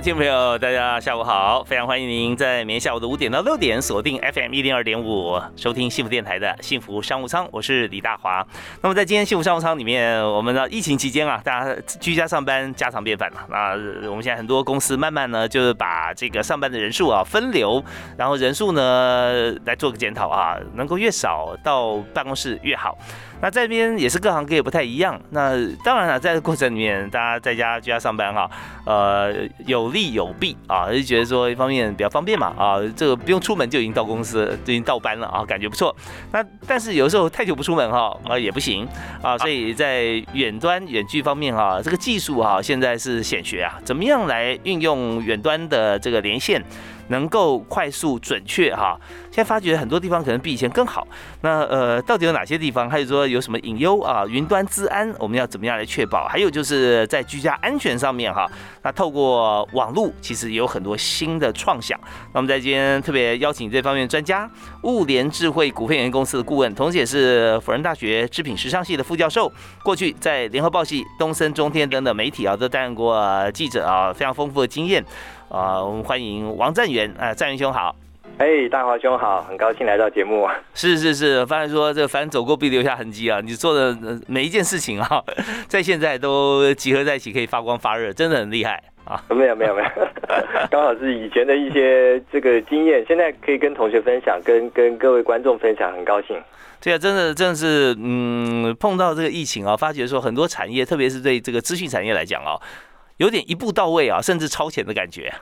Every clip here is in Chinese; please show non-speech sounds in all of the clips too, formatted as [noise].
听众朋友，大家下午好！非常欢迎您在每天下午的五点到六点锁定 FM 一零二点五，收听幸福电台的幸福商务舱，我是李大华。那么在今天幸福商务舱里面，我们的疫情期间啊，大家居家上班家常便饭了。那我们现在很多公司慢慢呢，就是把这个上班的人数啊分流，然后人数呢来做个检讨啊，能够越少到办公室越好。那这边也是各行各业不太一样。那当然了，在这过程里面，大家在家居家上班哈，呃，有利有弊啊，就觉得说一方面比较方便嘛啊，这个不用出门就已经到公司，就已经到班了啊，感觉不错。那但是有时候太久不出门哈啊也不行啊，所以在远端远距方面哈，这个技术哈现在是显学啊，怎么样来运用远端的这个连线？能够快速准确哈，现在发觉很多地方可能比以前更好。那呃，到底有哪些地方？还有说有什么隐忧啊？云端治安我们要怎么样来确保？还有就是在居家安全上面哈，那透过网络其实也有很多新的创想。那我们在今天特别邀请这方面专家，物联智慧股份有限公司的顾问，同时也是辅仁大学织品时尚系的副教授，过去在联合报系、东森、中天等等媒体啊都担任过记者啊，非常丰富的经验。啊，我们欢迎王占元，啊，占元兄好，哎，大华兄好，很高兴来到节目。是是是，发现说这反正走过必留下痕迹啊，你做的每一件事情啊，[laughs] 在现在都集合在一起，可以发光发热，真的很厉害啊。没有没有没有，[laughs] 刚好是以前的一些这个经验，现在可以跟同学分享，跟跟各位观众分享，很高兴。对啊，真的真的是，嗯，碰到这个疫情啊，发觉说很多产业，特别是对这个资讯产业来讲啊。有点一步到位啊，甚至超前的感觉。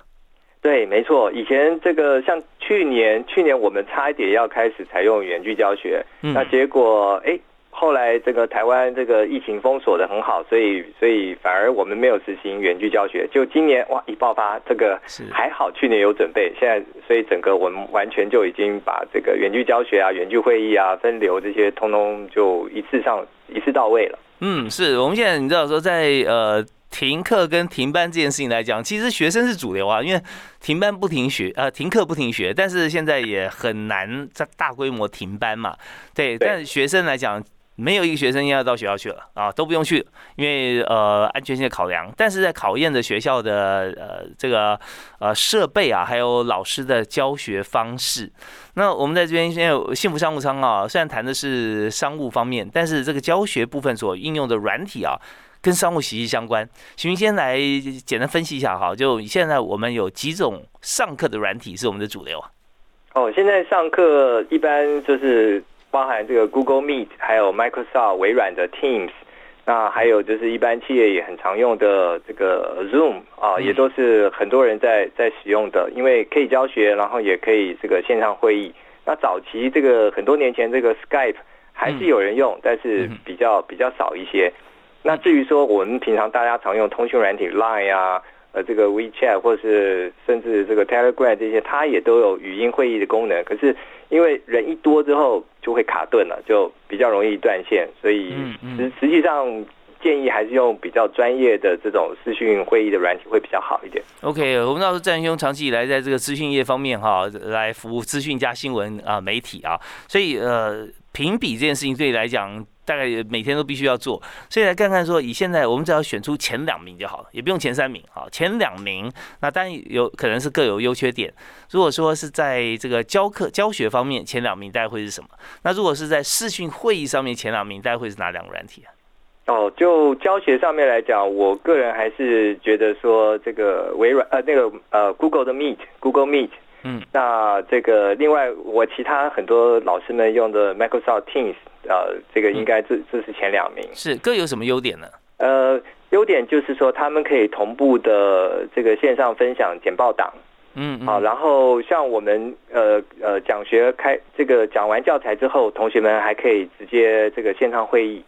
对，没错。以前这个像去年，去年我们差一点要开始采用远距教学，那结果哎，后来这个台湾这个疫情封锁的很好，所以所以反而我们没有实行远距教学。就今年哇一爆发，这个还好，去年有准备，现在所以整个我们完全就已经把这个远距教学啊、远距会议啊、分流这些，通通就一次上一次到位了。嗯，是我们现在你知道说在呃。停课跟停班这件事情来讲，其实学生是主流啊，因为停班不停学，呃，停课不停学，但是现在也很难在大规模停班嘛，对。但学生来讲，没有一个学生要到学校去了啊，都不用去，因为呃安全性的考量。但是在考验着学校的呃这个呃设备啊，还有老师的教学方式。那我们在这边现在幸福商务舱啊，虽然谈的是商务方面，但是这个教学部分所应用的软体啊。跟商务息息相关，请您先来简单分析一下哈。就现在我们有几种上课的软体是我们的主流啊？哦，现在上课一般就是包含这个 Google Meet，还有 Microsoft 微软的 Teams，那还有就是一般企业也很常用的这个 Zoom 啊，也都是很多人在在使用的，因为可以教学，然后也可以这个线上会议。那早期这个很多年前这个 Skype 还是有人用，但是比较比较少一些。那至于说我们平常大家常用通讯软体 Line 啊，呃，这个 WeChat 或是甚至这个 Telegram 这些，它也都有语音会议的功能。可是因为人一多之后就会卡顿了，就比较容易断线。所以实实际上建议还是用比较专业的这种视讯会议的软体会比较好一点。OK，我们道说战兄长期以来在这个资讯业方面哈，来服务资讯加新闻啊媒体啊，所以呃评比这件事情对你来讲。大概也每天都必须要做，所以来看看说，以现在我们只要选出前两名就好了，也不用前三名啊，前两名那当然有可能是各有优缺点。如果说是在这个教课教学方面，前两名大概会是什么？那如果是在视讯会议上面，前两名大概会是哪两个软体啊？哦，就教学上面来讲，我个人还是觉得说这个微软呃那个呃 Google 的 Meet，Google Meet。嗯，那这个另外，我其他很多老师们用的 Microsoft Teams，呃，这个应该这这是前两名。是各有什么优点呢？呃，优点就是说他们可以同步的这个线上分享简报档。嗯，好，然后像我们呃呃讲学开这个讲完教材之后，同学们还可以直接这个线上会议。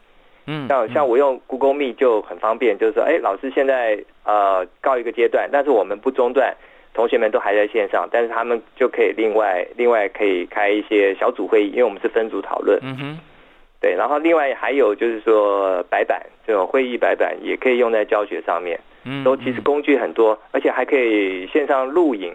嗯，像像我用 Google Meet 就很方便，就是说，哎，老师现在呃告一个阶段，但是我们不中断，同学们都还在线上，但是他们就可以另外另外可以开一些小组会议，因为我们是分组讨论。嗯哼，对，然后另外还有就是说白板这种会议白板也可以用在教学上面，嗯，都其实工具很多，而且还可以线上录影。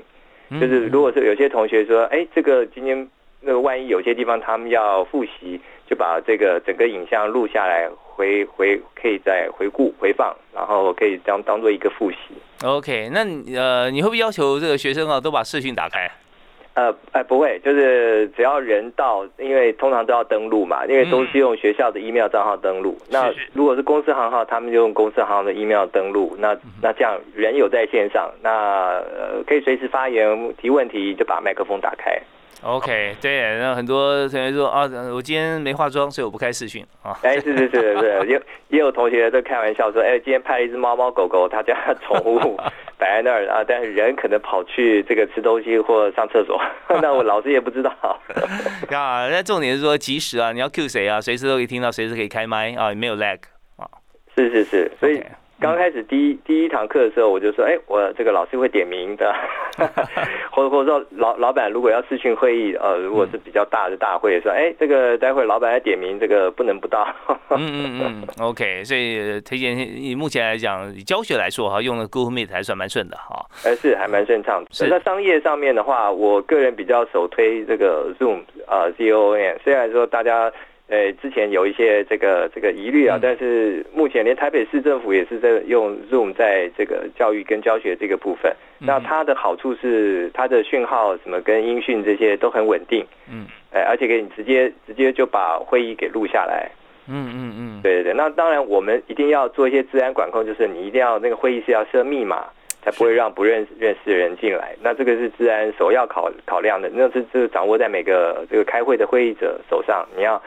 嗯就是如果是有些同学说，哎，这个今天那个万一有些地方他们要复习，就把这个整个影像录下来，回回可以再回顾回放，然后可以当当做一个复习。OK，那呃，你会不会要求这个学生啊都把视讯打开？呃，哎，不会，就是只要人到，因为通常都要登录嘛，因为都是用学校的 email 账号登录。那如果是公司行号，他们就用公司行号的 email 登录。那那这样人有在线上，那呃可以随时发言提问题，就把麦克风打开。OK，对，那很多同学说啊，我今天没化妆，所以我不开视讯啊。哎，是是是是，也也有同学在开玩笑说，哎，今天拍了一只猫猫狗狗，他家宠物 [laughs] 摆在那儿啊，但是人可能跑去这个吃东西或上厕所，[laughs] 那我老师也不知道。[laughs] 啊，那重点是说及时啊，你要 Q 谁啊，随时都可以听到，随时可以开麦啊，没有 lag 啊。是是是，所以刚开始第一第一堂课的时候，我就说，哎，我这个老师会点名的，或 [laughs] 者或者说老老板如果要视讯会议，呃，如果是比较大的大会，说，哎，这个待会老板要点名，这个不能不到。嗯嗯嗯，OK，所以呃推荐以目前来讲，以教学来说哈，用的 Google Meet 还算蛮顺的哈。呃，是还蛮顺畅。是那商业上面的话，我个人比较首推这个 Zoom 啊、Z O N。虽然说大家呃之前有一些这个这个疑虑啊，嗯。但是目前连台北市政府也是在用 Zoom 在这个教育跟教学这个部分。那嗯它的好处是它的讯号什么跟音讯这些都很稳定，嗯。呃，而且给你直接直接就把会议给录下来。嗯嗯嗯，对对对，那当然我们一定要做一些治安管控，就是你一定要那个会议室要设密码，才不会让不认识认识的人进来。那这个是治安首要考考量的，那是这掌握在每个这个开会的会议者手上，你要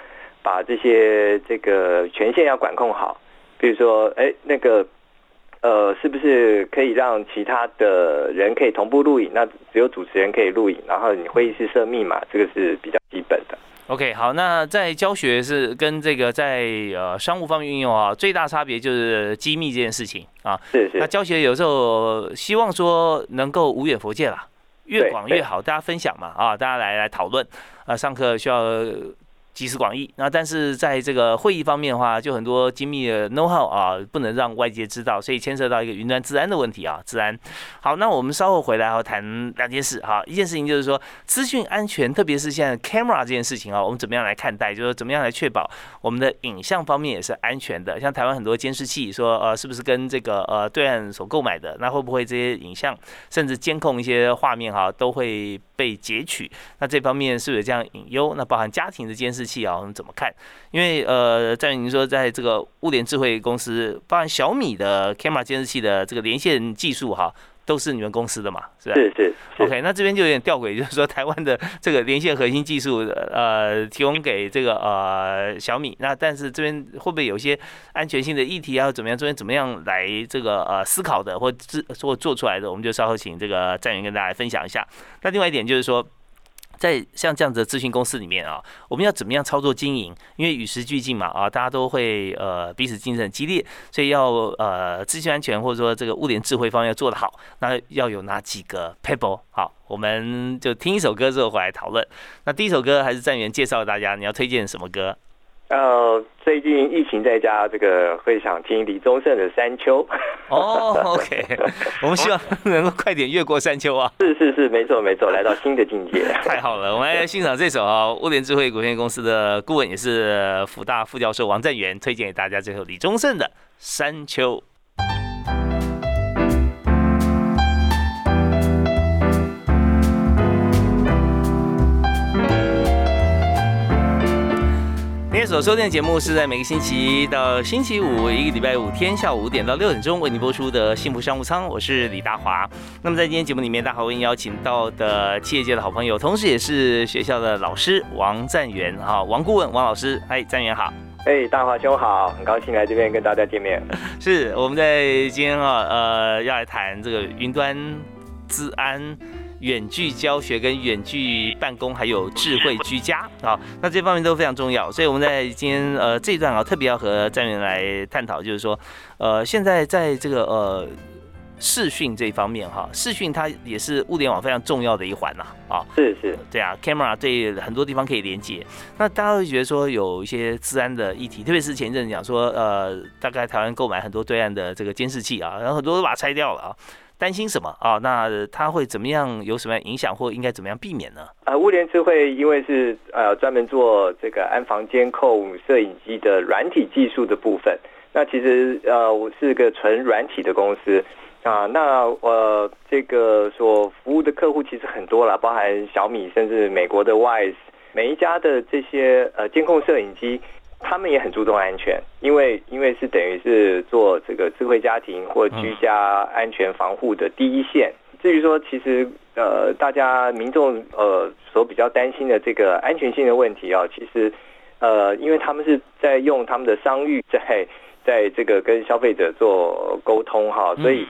把这些这个权限要管控好。比如说，哎，那个呃，是不是可以让其他的人可以同步录影？那只有主持人可以录影，然后你会议室设密码，这个是比较基本的。OK，好，那在教学是跟这个在呃商务方面运用啊，最大差别就是机密这件事情啊。是是那教学有时候希望说能够无远佛界啦，越广越好，大家分享嘛啊，大家来来讨论啊，上课需要集思广益。那但是在这个会议方面的话，就很多精密的 know how 啊，不能让外界知道，所以牵涉到一个云端治安的问题啊，治安。好，那我们稍后回来要谈两件事哈，一件事情就是说资讯安全，特别是现在 camera 这件事情啊，我们怎么样来看待？就是怎么样来确保我们的影像方面也是安全的。像台湾很多监视器说，呃，是不是跟这个呃对岸所购买的？那会不会这些影像甚至监控一些画面哈，都会被截取？那这方面是不是有这样隐忧？那包含家庭的监视器啊，我们怎么看？因为呃，在您说在这个物联智慧公司，包含小米的 camera 监视器的这个连线技术哈，都是你们公司的嘛？是吧？是是是 OK，那这边就有点吊诡，就是说台湾的这个连线核心技术，呃，提供给这个呃小米，那但是这边会不会有一些安全性的议题啊？怎么样？这边怎么样来这个呃思考的，或制或做出来的？我们就稍后请这个战员跟大家分享一下。那另外一点就是说。在像这样子的咨询公司里面啊，我们要怎么样操作经营？因为与时俱进嘛，啊，大家都会呃彼此竞争很激烈，所以要呃资讯安全或者说这个物联智慧方面要做得好，那要有哪几个 paper？好，我们就听一首歌之后回来讨论。那第一首歌还是站员介绍大家，你要推荐什么歌？呃，最近疫情在家，这个会想听李宗盛的《山丘》。哦，OK，[laughs] 我们希望能够快点越过山丘啊！是是是，没错没错，来到新的境界。太好了，我们来欣赏这首啊，物联智慧股份公司的顾问也是福大副教授王占元推荐给大家这首李宗盛的《山丘》。所收听的节目是在每个星期一到星期五，一个礼拜五天下午五点到六点钟为您播出的《幸福商务舱》，我是李大华。那么在今天节目里面，大华为您邀请到的企业界的好朋友，同时也是学校的老师王占元哈，王顾问王老师，哎，占元好。哎，大华兄好，很高兴来这边跟大家见面。[laughs] 是我们在今天啊，呃，要来谈这个云端治安、远距教学跟远距办公，还有智慧居家啊，那这方面都非常重要。所以我们在今天呃这一段啊，特别要和站员来探讨，就是说，呃，现在在这个呃。视讯这一方面哈，视讯它也是物联网非常重要的一环呐啊，是是，对啊，camera 对很多地方可以连接。那大家会觉得说有一些治安的议题，特别是前一阵讲说，呃，大概台湾购买很多对岸的这个监视器啊，然后很多都把它拆掉了啊，担心什么啊？那它会怎么样？有什么样影响或应该怎么样避免呢？呃，物联智慧因为是呃专门做这个安防监控摄影机的软体技术的部分，那其实呃我是个纯软体的公司。啊，那呃，这个所服务的客户其实很多了，包含小米，甚至美国的 Wise，每一家的这些呃监控摄影机，他们也很注重安全，因为因为是等于是做这个智慧家庭或居家安全防护的第一线。至于说，其实呃，大家民众呃所比较担心的这个安全性的问题啊，其实呃，因为他们是在用他们的商誉在在这个跟消费者做沟通哈，所以。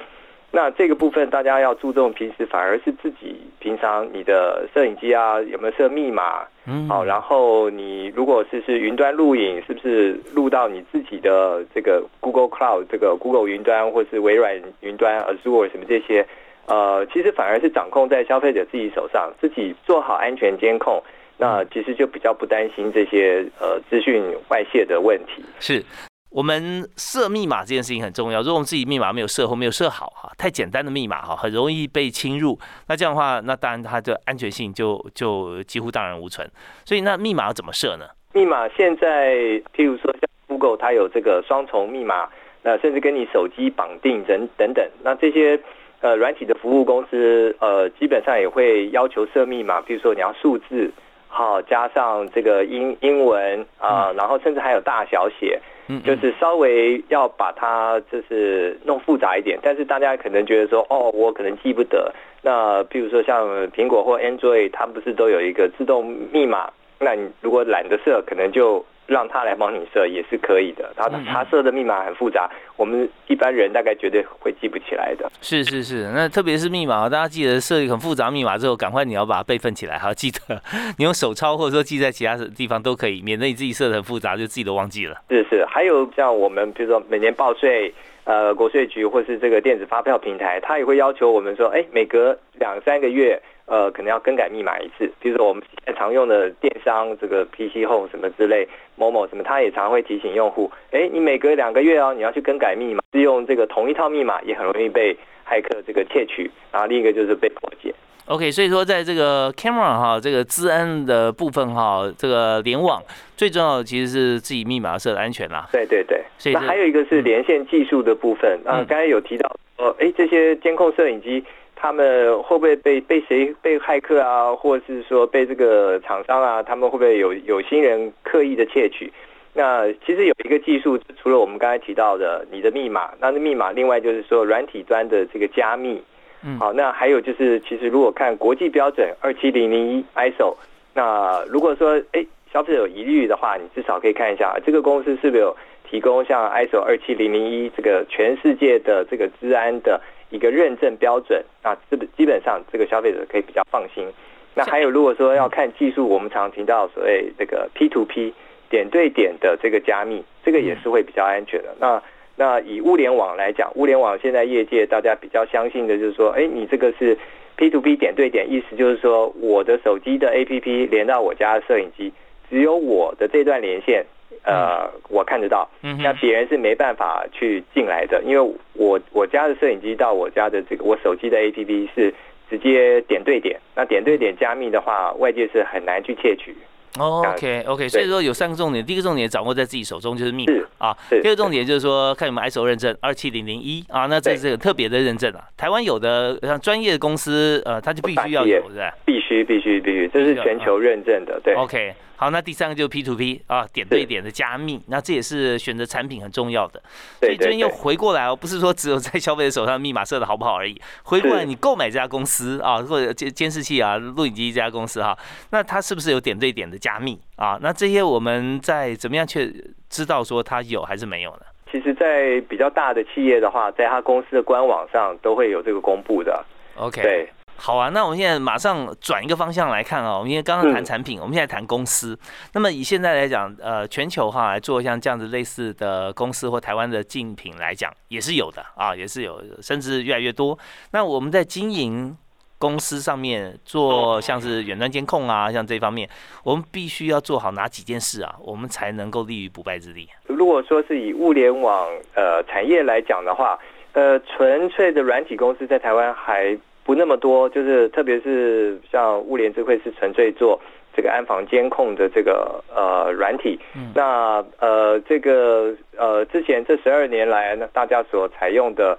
那这个部分大家要注重，平时反而是自己平常你的摄影机啊有没有设密码？嗯，好，然后你如果是是云端录影，是不是录到你自己的这个 Google Cloud 这个 Google 云端，或是微软云端 Azure 什么这些？呃，其实反而是掌控在消费者自己手上，自己做好安全监控，那其实就比较不担心这些呃资讯外泄的问题。是。我们设密码这件事情很重要。如果我们自己密码没有设或没有设好哈，太简单的密码哈，很容易被侵入。那这样的话，那当然它的安全性就就几乎荡然无存。所以那密码要怎么设呢？密码现在，譬如说像 Google，它有这个双重密码，那甚至跟你手机绑定等等等。那这些呃软体的服务公司呃，基本上也会要求设密码，譬如说你要数字，好加上这个英英文啊，然后甚至还有大小写。就是稍微要把它就是弄复杂一点，但是大家可能觉得说，哦，我可能记不得。那比如说像苹果或 Android，它不是都有一个自动密码？那你如果懒得设，可能就。让他来帮你设也是可以的，他他设的密码很复杂，我们一般人大概绝对会记不起来的。是是是，那特别是密码，大家记得设一个很复杂密码之后，赶快你要把它备份起来，还要记得你用手抄或者说记在其他的地方都可以，免得你自己设的很复杂就自己都忘记了。是是，还有像我们比如说每年报税，呃，国税局或是这个电子发票平台，他也会要求我们说，哎，每隔两三个月。呃，可能要更改密码一次，比如说我们现在常用的电商这个 PC Home 什么之类，某某什么，它也常会提醒用户，哎，你每隔两个月哦，你要去更改密码，是用这个同一套密码，也很容易被骇客这个窃取，然后另一个就是被破解。OK，所以说在这个 camera 哈，这个治安的部分哈，这个联网最重要的其实是自己密码设的安全啦。对对对，所以那还有一个是连线技术的部分，啊，刚才有提到，呃，哎，这些监控摄影机。他们会不会被被谁被骇客啊，或者是说被这个厂商啊，他们会不会有有心人刻意的窃取？那其实有一个技术，除了我们刚才提到的你的密码，那密码另外就是说软体端的这个加密。嗯，好，那还有就是，其实如果看国际标准二七零零一 ISO，那如果说哎消费者有疑虑的话，你至少可以看一下这个公司是不是有提供像 ISO 二七零零一这个全世界的这个治安的。一个认证标准啊，这个基本上这个消费者可以比较放心。那还有，如果说要看技术，我们常听到所谓这个 P to P 点对点的这个加密，这个也是会比较安全的。那那以物联网来讲，物联网现在业界大家比较相信的就是说，哎，你这个是 P to P 点对点，意思就是说我的手机的 A P P 连到我家的摄影机，只有我的这段连线。呃，我看得到，那别人是没办法去进来的，因为我我家的摄影机到我家的这个我手机的 APP 是直接点对点，那点对点加密的话，外界是很难去窃取。OK OK，所以说有三个重点，第一个重点掌握在自己手中就是密码啊，第二个重点就是说看有没有 ISO 认证二七零零一啊，那这是个特别的认证啊，台湾有的像专业的公司呃，它就必须要有，是吧？必须必须必须，这是全球认证的，对。OK。好，那第三个就是 P to P 啊，点对点的加密，那这也是选择产品很重要的。所以这边又回过来哦，不是说只有在消费者手上密码设的好不好而已，回过来你购买这家公司啊，或者监监视器啊、录影机这家公司哈，那它是不是有点对点的加密啊？那这些我们在怎么样去知道说它有还是没有呢？其实，在比较大的企业的话，在他公司的官网上都会有这个公布的。OK。对。好啊，那我们现在马上转一个方向来看啊，我们因为刚刚谈产品，我们现在谈公司。那么以现在来讲，呃，全球哈来做像这样子类似的公司或台湾的竞品来讲，也是有的啊，也是有，甚至越来越多。那我们在经营。公司上面做像是远端监控啊，像这方面，我们必须要做好哪几件事啊，我们才能够立于不败之地。如果说是以物联网呃产业来讲的话，呃，纯粹的软体公司在台湾还不那么多，就是特别是像物联智慧是纯粹做这个安防监控的这个呃软体。那呃这个呃之前这十二年来呢，大家所采用的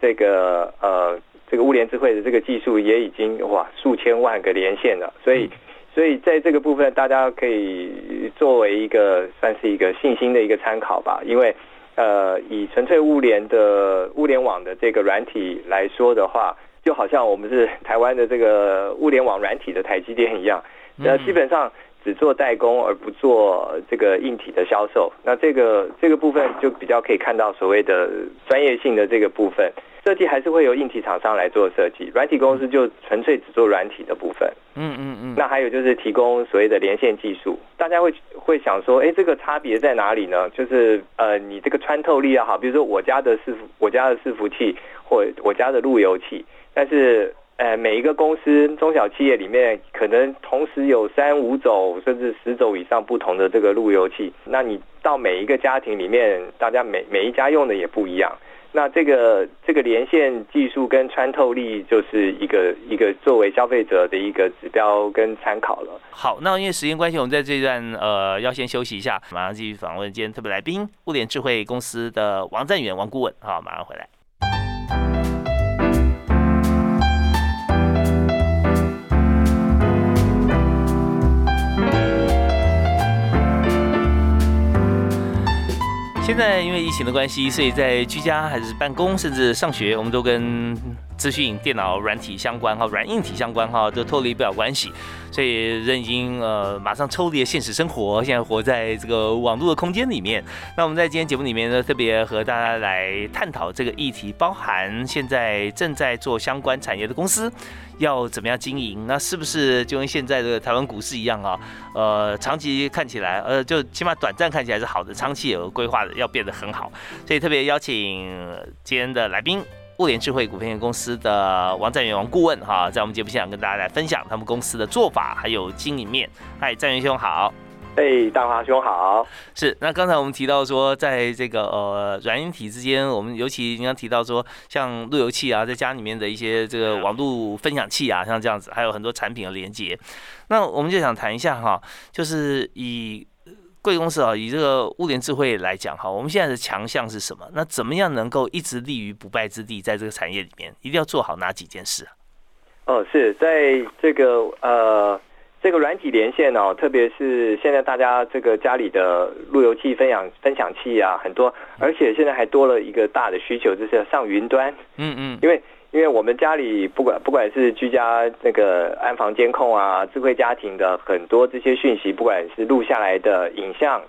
这个呃。这个物联智慧的这个技术也已经哇数千万个连线了，所以所以在这个部分，大家可以作为一个算是一个信心的一个参考吧。因为呃，以纯粹物联的物联网的这个软体来说的话，就好像我们是台湾的这个物联网软体的台积电一样，那基本上只做代工而不做这个硬体的销售。那这个这个部分就比较可以看到所谓的专业性的这个部分。设计还是会由硬体厂商来做设计，软体公司就纯粹只做软体的部分。嗯嗯嗯。那还有就是提供所谓的连线技术，大家会会想说，哎，这个差别在哪里呢？就是呃，你这个穿透力要好，比如说我家的伺服我家的伺服器或我家的路由器，但是呃，每一个公司中小企业里面可能同时有三五种甚至十种以上不同的这个路由器，那你到每一个家庭里面，大家每每一家用的也不一样。那这个这个连线技术跟穿透力就是一个一个作为消费者的一个指标跟参考了。好，那因为时间关系，我们在这一段呃要先休息一下，马上继续访问今天特别来宾物联智慧公司的王占远王顾问。好，马上回来。现在因为疫情的关系，所以在居家还是办公，甚至上学，我们都跟资讯、电脑、软体相关哈，软硬体相关哈，都脱离不了关系。所以人已经呃马上抽离现实生活，现在活在这个网络的空间里面。那我们在今天节目里面呢，特别和大家来探讨这个议题，包含现在正在做相关产业的公司。要怎么样经营？那是不是就跟现在的台湾股市一样啊？呃，长期看起来，呃，就起码短暂看起来是好的，长期有规划的要变得很好。所以特别邀请今天的来宾，物联智慧股份有限公司的王占元王顾问哈，在我们节目现场跟大家来分享他们公司的做法还有经营面。嗨，占元兄好。哎，大华兄好。是，那刚才我们提到说，在这个呃软硬体之间，我们尤其刚刚提到说，像路由器啊，在家里面的一些这个网络分享器啊，像这样子，还有很多产品的连接。那我们就想谈一下哈，就是以贵公司啊，以这个物联智慧来讲哈，我们现在的强项是什么？那怎么样能够一直立于不败之地，在这个产业里面，一定要做好哪几件事啊？哦，是在这个呃。这个软体连线哦，特别是现在大家这个家里的路由器分享分享器啊很多，而且现在还多了一个大的需求，就是要上云端。嗯嗯，因为因为我们家里不管不管是居家那个安防监控啊，智慧家庭的很多这些讯息，不管是录下来的影像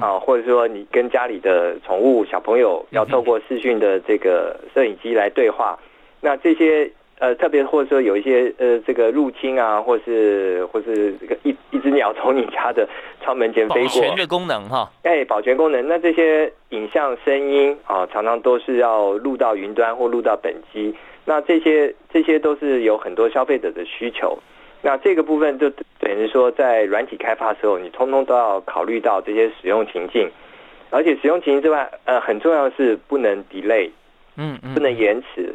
啊，或者说你跟家里的宠物小朋友要透过视讯的这个摄影机来对话，那这些。呃，特别或者说有一些呃，这个入侵啊，或是或是这个一一只鸟从你家的窗门前飞过，保全的功能哈，哎，保全功能，那这些影像、声音啊，常常都是要录到云端或录到本机，那这些这些都是有很多消费者的需求，那这个部分就等于说在软体开发的时候，你通通都要考虑到这些使用情境，而且使用情境之外，呃，很重要的是不能 delay，嗯嗯，不能延迟。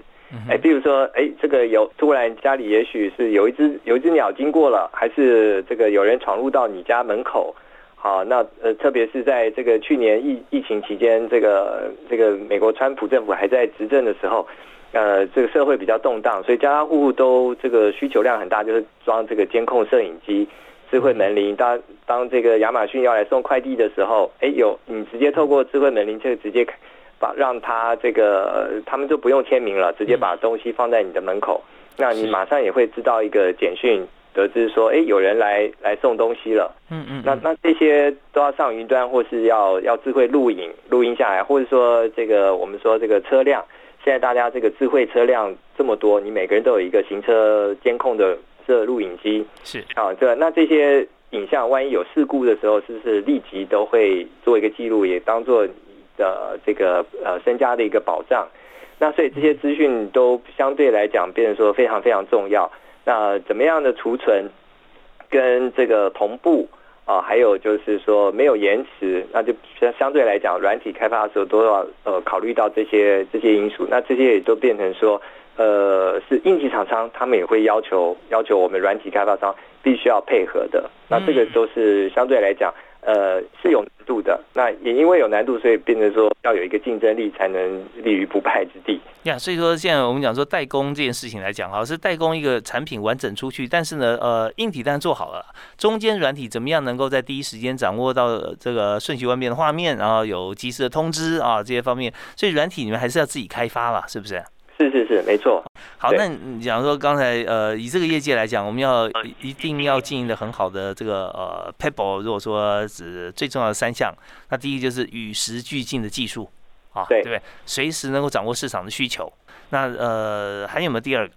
哎，比如说，哎，这个有突然家里也许是有一只有一只鸟经过了，还是这个有人闯入到你家门口，好，那呃，特别是在这个去年疫疫情期间，这个这个美国川普政府还在执政的时候，呃，这个社会比较动荡，所以家家户户都这个需求量很大，就是装这个监控摄影机、智慧门铃。当当这个亚马逊要来送快递的时候，哎，有你直接透过智慧门铃就直接。把让他这个他们就不用签名了，直接把东西放在你的门口，那你马上也会知道一个简讯，得知说，哎，有人来来送东西了。嗯嗯。那那这些都要上云端，或是要要智慧录影录音下来，或者说这个我们说这个车辆现在大家这个智慧车辆这么多，你每个人都有一个行车监控的这录影机，是。啊，这那这些影像万一有事故的时候，是不是立即都会做一个记录，也当做的这个呃身家的一个保障？那所以这些资讯都相对来讲变成说非常非常重要。那怎么样的储存跟这个同步啊，还有就是说没有延迟，那就相相对来讲，软体开发的时候都要呃考虑到这些这些因素。那这些也都变成说，呃，是硬体厂商他们也会要求要求我们软体开发商必须要配合的。那这个都是相对来讲。呃，是有难度的。那也因为有难度，所以变成说要有一个竞争力，才能立于不败之地。呀，所以说现在我们讲说代工这件事情来讲，哈，是代工一个产品完整出去，但是呢，呃，硬体当然做好了，中间软体怎么样能够在第一时间掌握到这个瞬息万变的画面，然后有及时的通知啊这些方面，所以软体你们还是要自己开发了，是不是？是是是，没错。好，那你讲说刚才呃，以这个业界来讲，我们要一定要经营的很好的这个呃，Pebble，如果说只最重要的三项，那第一就是与时俱进的技术啊，对不对？随时能够掌握市场的需求。那呃，还有没有第二个？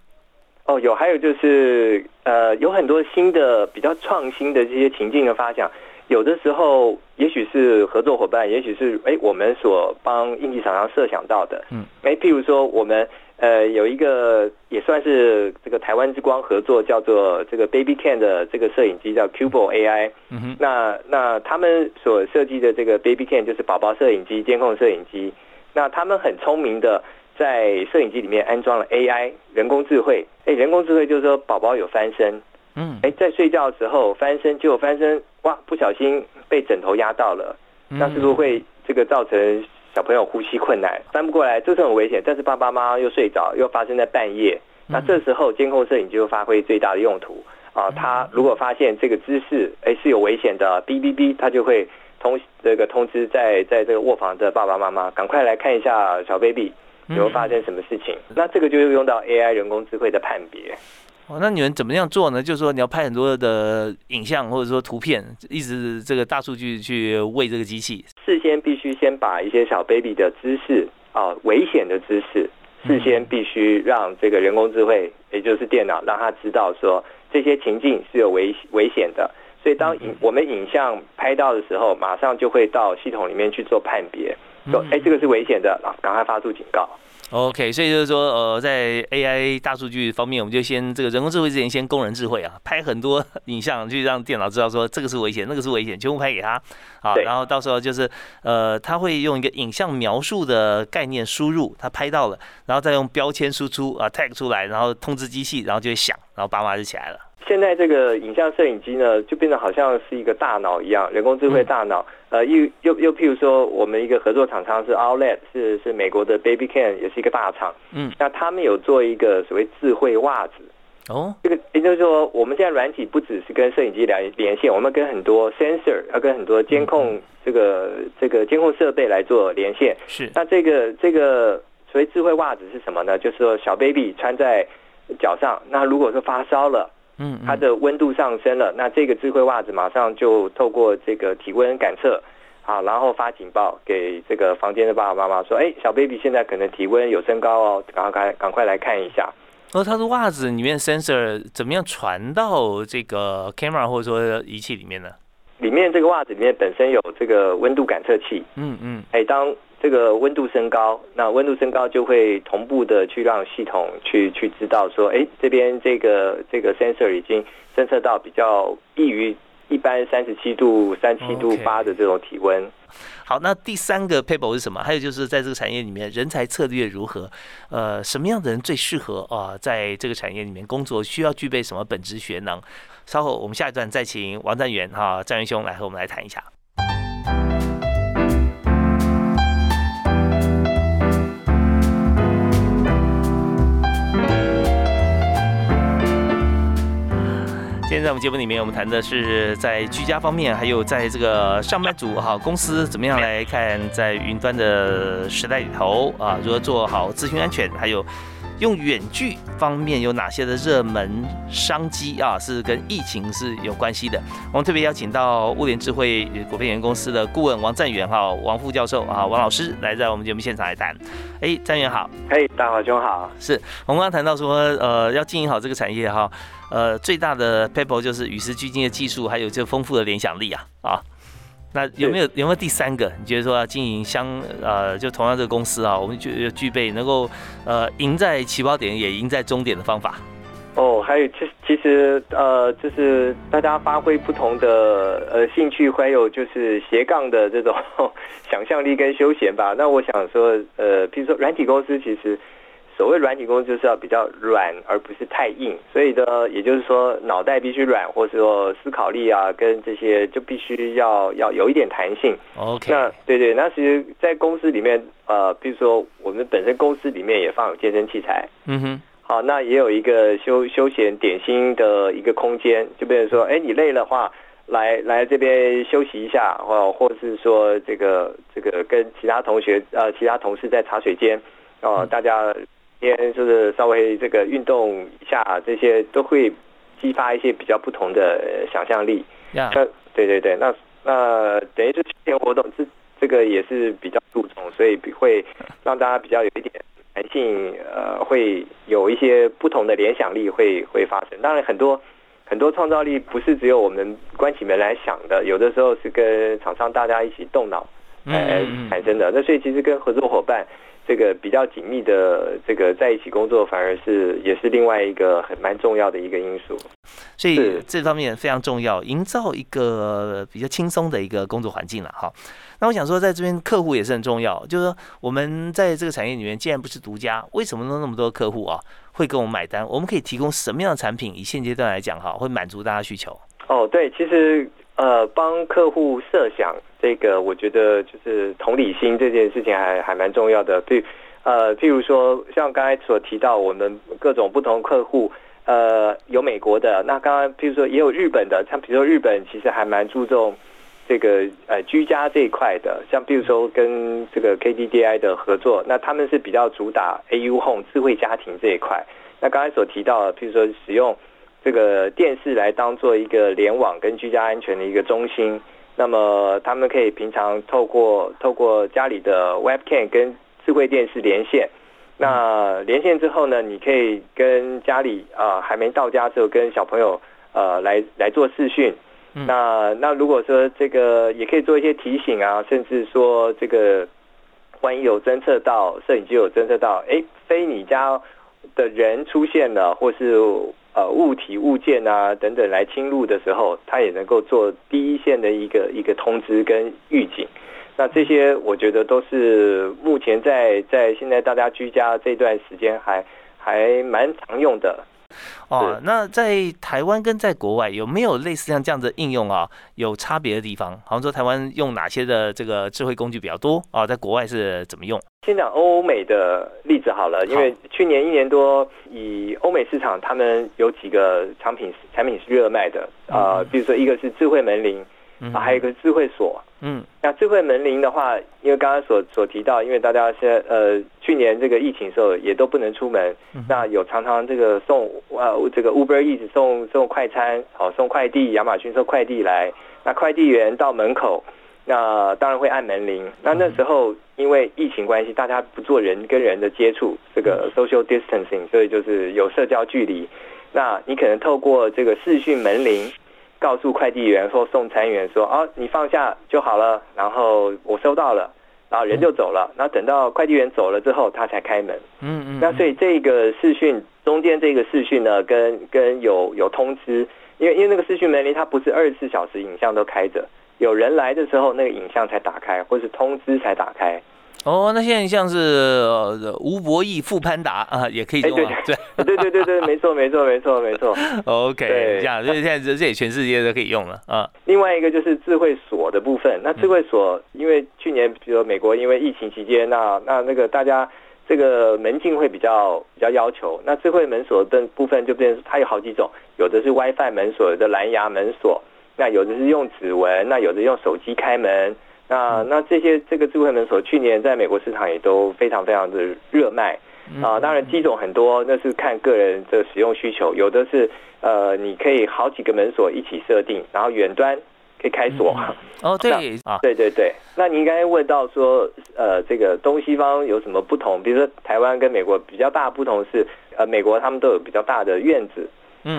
哦，有，还有就是呃，有很多新的比较创新的这些情境的发想，有的时候也许是合作伙伴，也许是哎，我们所帮应急厂商设想到的，嗯，哎，譬如说我们。呃，有一个也算是这个台湾之光合作，叫做这个 Baby Can 的这个摄影机叫 Cubo AI。嗯哼。那那他们所设计的这个 Baby Can 就是宝宝摄影机、监控摄影机。那他们很聪明的在摄影机里面安装了 AI 人工智慧。哎，人工智慧就是说宝宝有翻身。嗯。哎，在睡觉的时候翻身，结果翻身哇，不小心被枕头压到了。那是不是会这个造成？小朋友呼吸困难，翻不过来，这是很危险。但是爸爸妈妈又睡着，又发生在半夜，那这时候监控摄影就发挥最大的用途啊！他如果发现这个姿势哎是有危险的，哔哔哔，他就会通这个通知在在这个卧房的爸爸妈妈，赶快来看一下小 baby 有发生什么事情。那这个就用到 AI 人工智慧的判别。哦，那你们怎么样做呢？就是说你要拍很多的影像或者说图片，一直这个大数据去喂这个机器。事先必须先把一些小 baby 的姿势啊，危险的姿势，事先必须让这个人工智慧，也就是电脑，让他知道说这些情境是有危危险的。所以当影我们影像拍到的时候，马上就会到系统里面去做判别，说哎这个是危险的，啊，赶快发出警告。OK，所以就是说，呃，在 AI 大数据方面，我们就先这个人工智慧之前，先工人智慧啊，[laughs] 拍很多影像，就让电脑知道说这个是危险，那个是危险，全部拍给他，啊，然后到时候就是，呃，他会用一个影像描述的概念输入，他拍到了，然后再用标签输出啊 tag 出来，然后通知机器，然后就会响，然后爸妈就起来了。现在这个影像摄影机呢，就变得好像是一个大脑一样，人工智慧大脑。呃，又又又，譬如说，我们一个合作厂商是 Outlet，是是美国的 Baby Can，也是一个大厂。嗯，那他们有做一个所谓智慧袜子。哦，这个也就是说，我们现在软体不只是跟摄影机连连线，我们跟很多 sensor，要跟很多监控这个这个监控设备来做连线。是。那这个这个所谓智慧袜子是什么呢？就是说小 baby 穿在脚上，那如果说发烧了。嗯，它的温度上升了，那这个智慧袜子马上就透过这个体温感测，啊，然后发警报给这个房间的爸爸妈妈说，哎，小 baby 现在可能体温有升高哦，赶快赶快来看一下。那它的袜子里面 sensor 怎么样传到这个 camera 或者说仪器里面呢？里面这个袜子里面本身有这个温度感测器。嗯嗯，哎，当这个温度升高，那温度升高就会同步的去让系统去去知道说，哎，这边这个这个 sensor 已经侦测到比较易于一般三十七度、三七度八的这种体温。好，那第三个 paper 是什么？还有就是在这个产业里面，人才策略如何？呃，什么样的人最适合啊，在这个产业里面工作？需要具备什么本职学能？稍后我们下一段再请王占元哈，占元兄来和我们来谈一下。今天在我们节目里面，我们谈的是在居家方面，还有在这个上班族哈公司怎么样来看在云端的时代里头啊，如何做好资讯安全，还有用远距方面有哪些的热门商机啊？是跟疫情是有关系的。我们特别邀请到物联智慧股份有限公司的顾问王占元哈，王副教授啊，王老师来在我们节目现场来谈。哎，占元好，嘿，大华兄好。是我们刚刚谈到说，呃，要经营好这个产业哈，呃，最大的 paper 就是与时俱进的技术，还有这丰富的联想力啊啊。那有没有有没有第三个？你觉得说要经营相呃，就同样这个公司啊，我们就具备能够呃赢在起跑点也赢在终点的方法？哦，还有其其实呃，就是大家发挥不同的呃兴趣，还有就是斜杠的这种 [laughs] 想象力跟休闲吧。那我想说，呃，比如说软体公司，其实。所谓软体工就是要比较软，而不是太硬。所以呢，也就是说，脑袋必须软，或者说思考力啊，跟这些就必须要要有一点弹性。OK，那对对，那其实，在公司里面，呃，比如说我们本身公司里面也放有健身器材。嗯哼。好，那也有一个休休闲点心的一个空间，就比如说，哎，你累的话，来来这边休息一下，或或者是说，这个这个跟其他同学呃其他同事在茶水间，哦，大家。天就是稍微这个运动一下，这些都会激发一些比较不同的想象力。那对对对，那那等于是休闲活动，这这个也是比较注重，所以会让大家比较有一点弹性，呃，会有一些不同的联想力会会发生。当然，很多很多创造力不是只有我们关起门来想的，有的时候是跟厂商大家一起动脑呃产生的。那所以其实跟合作伙伴。这个比较紧密的这个在一起工作，反而是也是另外一个很蛮重要的一个因素。所以这方面非常重要，营造一个比较轻松的一个工作环境了哈。那我想说，在这边客户也是很重要，就是说我们在这个产业里面，既然不是独家，为什么能那么多客户啊会跟我们买单？我们可以提供什么样的产品？以现阶段来讲哈，会满足大家需求？哦，对，其实。呃，帮客户设想这个，我觉得就是同理心这件事情还还蛮重要的。譬呃，譬如说，像刚才所提到，我们各种不同客户，呃，有美国的，那刚刚譬如说也有日本的，像比如说日本其实还蛮注重这个呃居家这一块的，像比如说跟这个 KDDI 的合作，那他们是比较主打 AU Home 智慧家庭这一块。那刚才所提到的，譬如说使用。这个电视来当做一个联网跟居家安全的一个中心，那么他们可以平常透过透过家里的 Webcam 跟智慧电视连线，那连线之后呢，你可以跟家里啊还没到家时候跟小朋友呃来来做视讯，那那如果说这个也可以做一些提醒啊，甚至说这个万一有侦测到摄影机有侦测到，哎，非你家的人出现了，或是。呃，物体、物件啊等等来侵入的时候，它也能够做第一线的一个一个通知跟预警。那这些我觉得都是目前在在现在大家居家这段时间还还蛮常用的。哦，那在台湾跟在国外有没有类似像这样的应用啊？有差别的地方？好像说台湾用哪些的这个智慧工具比较多啊？在国外是怎么用？先讲欧美的例子好了，因为去年一年多，以欧美市场，他们有几个产品产品是热卖的啊，比如说一个是智慧门铃。啊，还有一个智慧锁。嗯，那智慧门铃的话，因为刚刚所所提到，因为大家现在呃，去年这个疫情时候也都不能出门，那有常常这个送呃这个 Uber Eats 送送快餐，好送快递，亚马逊送快递来，那快递员到门口，那当然会按门铃。那那时候因为疫情关系，大家不做人跟人的接触，这个 social distancing，所以就是有社交距离。那你可能透过这个视讯门铃。告诉快递员或送餐员说：“哦，你放下就好了。”然后我收到了，然后人就走了。然后等到快递员走了之后，他才开门。嗯嗯。那所以这个视讯中间这个视讯呢，跟跟有有通知，因为因为那个视讯门铃它不是二十四小时影像都开着，有人来的时候那个影像才打开，或是通知才打开。哦，那现在像是呃吴博义、傅潘达啊，也可以用啊，对 [laughs] 对对对对，没错没错没错没错。[laughs] OK，这样，所以现在这这全世界都可以用了啊。另外一个就是智慧锁的部分，那智慧锁，因为去年比如美国因为疫情期间，那那那个大家这个门禁会比较比较要求，那智慧门锁的部分就变成它有好几种，有的是 WiFi 门锁，有的蓝牙门锁，那有的是用指纹，那有的用手机开门。那那这些这个智慧门锁去年在美国市场也都非常非常的热卖啊。当然机种很多，那是看个人的使用需求，有的是呃你可以好几个门锁一起设定，然后远端。可以开锁哦，对啊，对对对。那你应该问到说，呃，这个东西方有什么不同？比如说台湾跟美国比较大的不同是，呃，美国他们都有比较大的院子，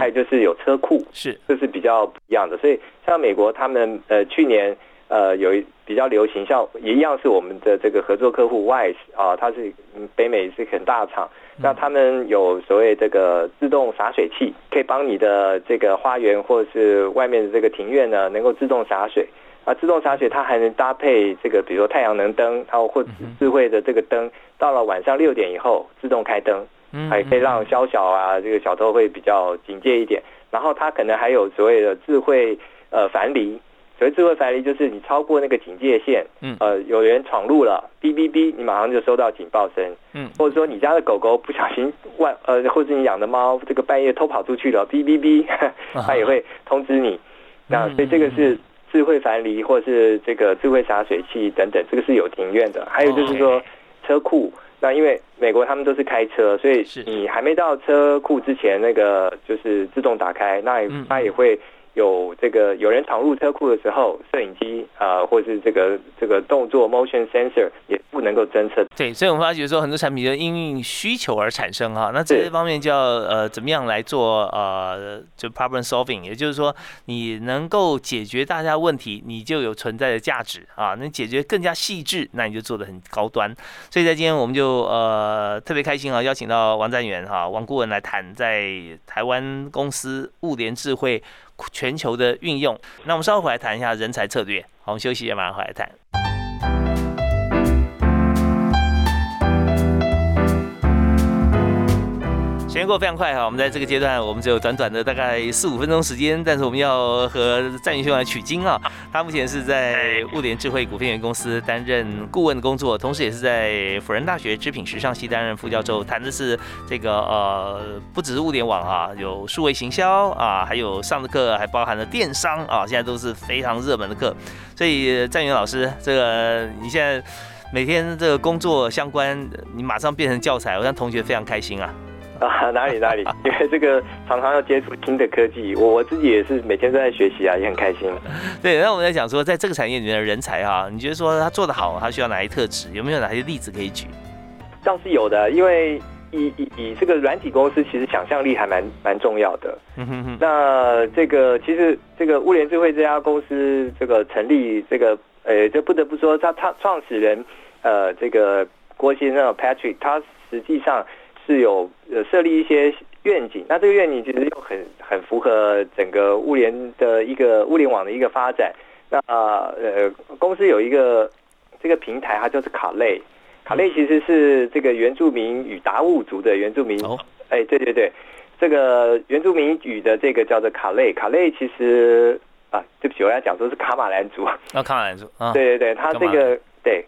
还有就是有车库，是这是比较不一样的。所以像美国他们呃去年呃有比较流行，像也一样是我们的这个合作客户 Wise 啊，它是北美是很大厂。那他们有所谓这个自动洒水器，可以帮你的这个花园或者是外面的这个庭院呢，能够自动洒水。啊，自动洒水它还能搭配这个，比如说太阳能灯，它或智慧的这个灯，到了晚上六点以后自动开灯，还可以让宵小啊，这个小偷会比较警戒一点。然后它可能还有所谓的智慧呃樊篱。所以智慧返离就是你超过那个警戒线，嗯，呃，有人闯入了，哔哔哔，你马上就收到警报声，嗯，或者说你家的狗狗不小心外，[laughs] 呃，或者你养的猫这个半夜偷跑出去了，哔哔哔，[laughs] 它也会通知你。那所以这个是智慧返离，或是这个智慧洒水器等等，这个是有庭院的。还有就是说车库，那因为美国他们都是开车，所以你还没到车库之前，那个就是自动打开，那它也会。有这个有人闯入车库的时候，摄影机啊，或是这个这个动作 motion sensor 也不能够侦测。对，所以我们发觉说很多产品就因应需求而产生哈。那这些方面就要呃怎么样来做呃就 problem solving，也就是说你能够解决大家问题，你就有存在的价值啊。能解决更加细致，那你就做的很高端。所以在今天我们就呃特别开心啊，邀请到王占元哈王顾问来谈在台湾公司物联智慧。全球的运用，那我们稍后回来谈一下人才策略。好，我们休息一下，马上回来谈。时间过得非常快哈，我们在这个阶段，我们只有短短的大概四五分钟时间，但是我们要和战云兄来取经啊。他目前是在物联智慧股份有限公司担任顾问的工作，同时也是在辅仁大学织品时尚系担任副教授，谈的是这个呃，不只是物联网啊，有数位行销啊，还有上的课还包含了电商啊，现在都是非常热门的课。所以战云老师，这个你现在每天这个工作相关，你马上变成教材，我让同学非常开心啊。[laughs] 啊，哪里哪里，因为这个常常要接触新的科技，我我自己也是每天都在学习啊，也很开心。[laughs] 对，那我们在讲说，在这个产业里面的人才哈，你觉得说他做得好，他需要哪些特质？有没有哪些例子可以举？倒是有的，因为以以以这个软体公司，其实想象力还蛮蛮重要的。那这个其实这个物联智慧这家公司这个成立，这个呃，这不得不说，他他创始人呃，这个郭先生 Patrick，他实际上。是有呃设立一些愿景，那这个愿景其实又很很符合整个物联的一个物联网的一个发展。那呃公司有一个这个平台，它就是卡类。卡类其实是这个原住民与达悟族的原住民。哦，哎，对对对，这个原住民语的这个叫做卡类。卡类其实啊，对不起，我要讲说是卡马兰族。啊，卡马兰族啊。对对对，它这个对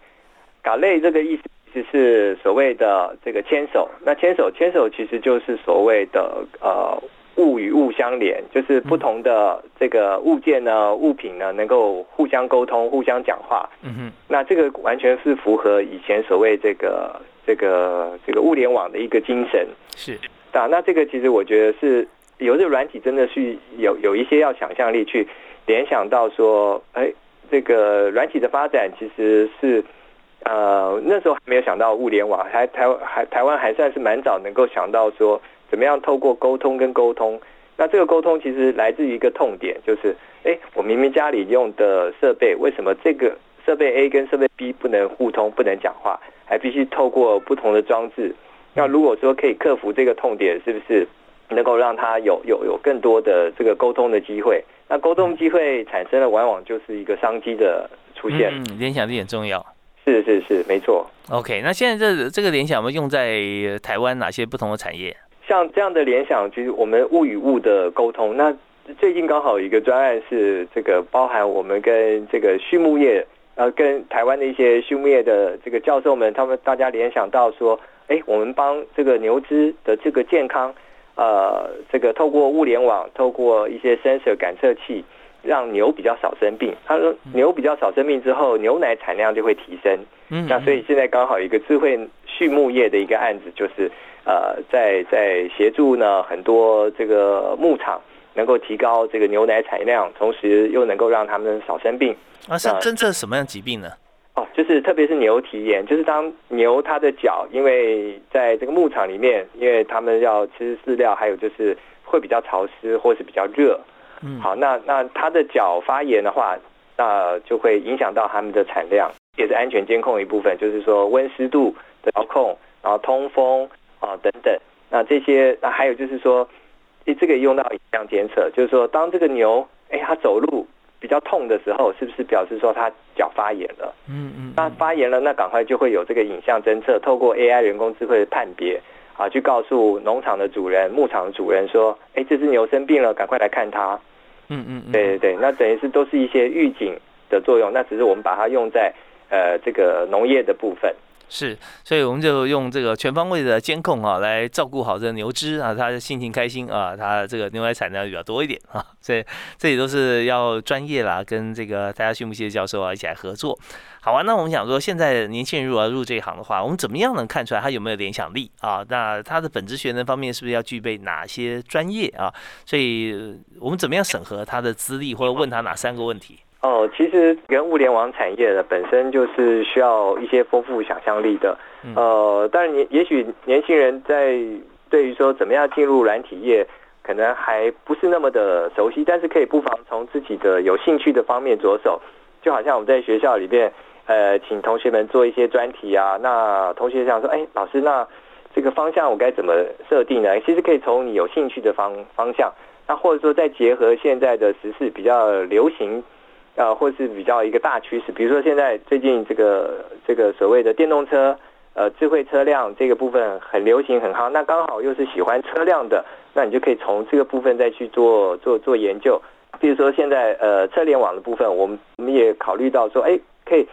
卡类这个意思。就是所谓的这个牵手，那牵手牵手其实就是所谓的呃物与物相连，就是不同的这个物件呢、物品呢能够互相沟通、互相讲话。嗯哼，那这个完全是符合以前所谓这个这个这个物联网的一个精神。是啊，那这个其实我觉得是有这个软体真的是有有一些要想象力去联想到说，哎，这个软体的发展其实是。呃，那时候还没有想到物联网，还台还台湾还算是蛮早能够想到说，怎么样透过沟通跟沟通。那这个沟通其实来自于一个痛点，就是，哎，我明明家里用的设备，为什么这个设备 A 跟设备 B 不能互通，不能讲话，还必须透过不同的装置？那如果说可以克服这个痛点，是不是能够让它有有有更多的这个沟通的机会？那沟通机会产生了，往往就是一个商机的出现。嗯，联想力很重要。是是是，没错。OK，那现在这这个联想，我们用在台湾哪些不同的产业？像这样的联想，其实我们物与物的沟通。那最近刚好有一个专案是这个，包含我们跟这个畜牧业，呃，跟台湾的一些畜牧业的这个教授们，他们大家联想到说，哎，我们帮这个牛只的这个健康，呃，这个透过物联网，透过一些 sensor 感测器。让牛比较少生病。他说牛比较少生病之后，牛奶产量就会提升。嗯，那所以现在刚好一个智慧畜牧业的一个案子，就是呃，在在协助呢很多这个牧场能够提高这个牛奶产量，同时又能够让他们少生病。啊，是真正什么样疾病呢？哦，就是特别是牛蹄炎，就是当牛它的脚，因为在这个牧场里面，因为他们要吃饲料，还有就是会比较潮湿或是比较热。嗯，好，那那它的脚发炎的话，那就会影响到它们的产量，也是安全监控一部分，就是说温湿度的调控，然后通风啊等等。那这些，那还有就是说，这个用到影像监测，就是说当这个牛，哎，它走路。比较痛的时候，是不是表示说它脚发炎了？嗯嗯，那发炎了，那赶快就会有这个影像侦测，透过 AI 人工智慧的判别啊，去告诉农场的主人、牧场的主人说，哎，这只牛生病了，赶快来看它。嗯嗯，对对对，那等于是都是一些预警的作用，那只是我们把它用在呃这个农业的部分。是，所以我们就用这个全方位的监控啊，来照顾好这个牛只啊，它的心情开心啊，它这个牛奶产量比较多一点啊，所以这里都是要专业啦，跟这个大家畜牧系的教授啊一起来合作。好啊，那我们想说，现在年轻人如果要入这一行的话，我们怎么样能看出来他有没有联想力啊？那他的本职学能方面是不是要具备哪些专业啊？所以我们怎么样审核他的资历，或者问他哪三个问题？哦，其实跟物联网产业的本身就是需要一些丰富想象力的。呃，当然也也许年轻人在对于说怎么样进入软体业，可能还不是那么的熟悉，但是可以不妨从自己的有兴趣的方面着手。就好像我们在学校里边，呃，请同学们做一些专题啊，那同学想说，哎，老师，那这个方向我该怎么设定呢？其实可以从你有兴趣的方方向，那或者说再结合现在的时事比较流行。啊，或是比较一个大趋势，比如说现在最近这个这个所谓的电动车，呃，智慧车辆这个部分很流行很好，那刚好又是喜欢车辆的，那你就可以从这个部分再去做做做研究。比如说现在呃车联网的部分，我们我们也考虑到说，哎，可以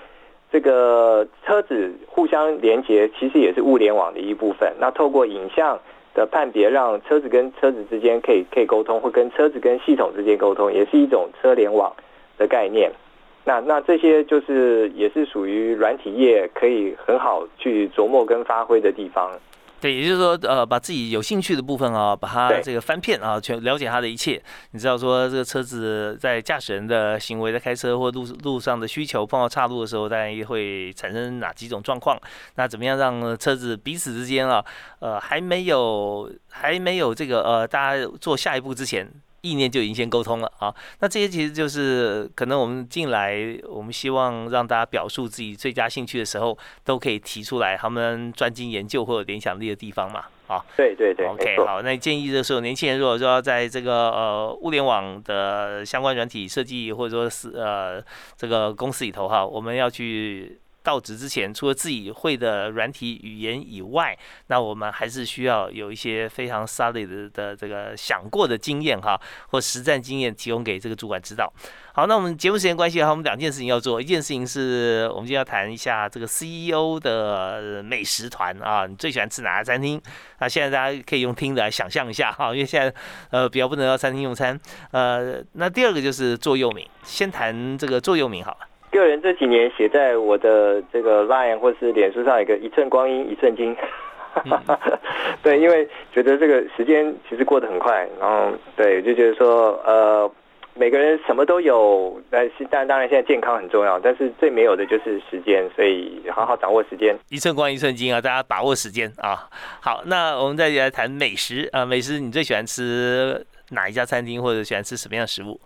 这个车子互相连接，其实也是物联网的一部分。那透过影像的判别，让车子跟车子之间可以可以沟通，或跟车子跟系统之间沟通，也是一种车联网。的概念，那那这些就是也是属于软体业可以很好去琢磨跟发挥的地方。对，也就是说，呃，把自己有兴趣的部分啊，把它这个翻片啊，全了解它的一切。你知道说，这个车子在驾驶人的行为，在开车或路路上的需求，碰到岔路的时候，大概会产生哪几种状况？那怎么样让车子彼此之间啊，呃，还没有还没有这个呃，大家做下一步之前。意念就已经先沟通了啊，那这些其实就是可能我们进来，我们希望让大家表述自己最佳兴趣的时候，都可以提出来他们专精研究或者联想力的地方嘛，啊，对对对，OK，好，那建议的时候年轻人如果说要在这个呃物联网的相关软体设计或者说是呃这个公司里头哈，我们要去。到职之前，除了自己会的软体语言以外，那我们还是需要有一些非常 solid 的这个想过的经验哈，或实战经验提供给这个主管指导。好，那我们节目时间关系哈，我们两件事情要做，一件事情是我们今天要谈一下这个 CEO 的美食团啊，你最喜欢吃哪家餐厅？那现在大家可以用听的来想象一下哈，因为现在呃比较不能到餐厅用餐。呃，那第二个就是座右铭，先谈这个座右铭好了。个人这几年写在我的这个 Line 或是脸书上一个一寸光阴一寸金，[laughs] 对，因为觉得这个时间其实过得很快，然后对，就觉得说呃每个人什么都有，但是但当然现在健康很重要，但是最没有的就是时间，所以好好掌握时间，一寸光一寸金啊，大家把握时间啊。好，那我们再来谈美食啊，美食你最喜欢吃哪一家餐厅，或者喜欢吃什么样的食物？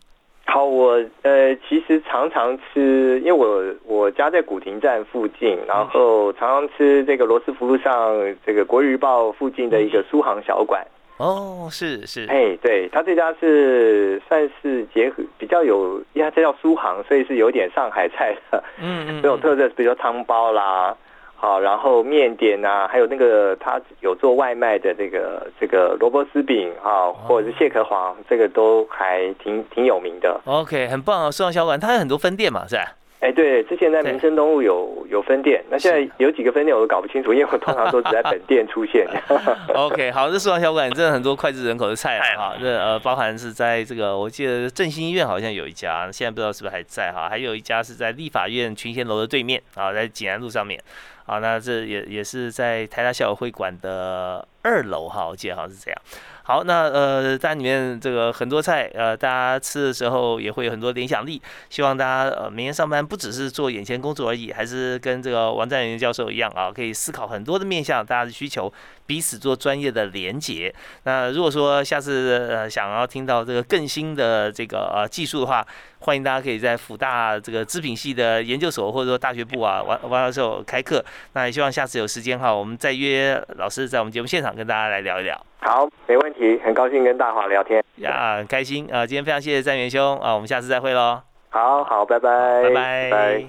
好，我呃其实常常吃，因为我我家在古亭站附近，然后常常吃这个罗斯福路上这个国日报附近的一个苏杭小馆。哦，是是，哎，对他这家是算是结合比较有，因为它叫苏杭，所以是有点上海菜的，嗯嗯，[laughs] 这种特色，比如说汤包啦。好，然后面点啊，还有那个他有做外卖的这个这个萝卜丝饼啊，或者是蟹壳黄，这个都还挺挺有名的。OK，很棒啊，寿阳小馆它有很多分店嘛，是吧？哎，对，之前在民生东路有有分店，那现在有几个分店我都搞不清楚，因为我通常都只在本店出现。[laughs] OK，好，这书房小馆真的很多脍炙人口的菜啊，哈，这呃包含是在这个我记得振兴医院好像有一家，现在不知道是不是还在哈，还有一家是在立法院群贤楼的对面啊，在济南路上面。好，那这也也是在台大校友会馆的二楼哈，我记得好像是这样。好，那呃，家里面这个很多菜，呃，大家吃的时候也会有很多联想力。希望大家呃，明天上班不只是做眼前工作而已，还是跟这个王占元教授一样啊，可以思考很多的面向，大家的需求，彼此做专业的连接。那如果说下次呃想要听到这个更新的这个呃技术的话，欢迎大家可以在辅大这个织品系的研究所或者说大学部啊，王王教授开课。那也希望下次有时间哈，我们再约老师在我们节目现场跟大家来聊一聊。好，没问题，很高兴跟大华聊天呀，很开心啊！今天非常谢谢赞元兄啊，我们下次再会喽。好好，拜拜，拜拜。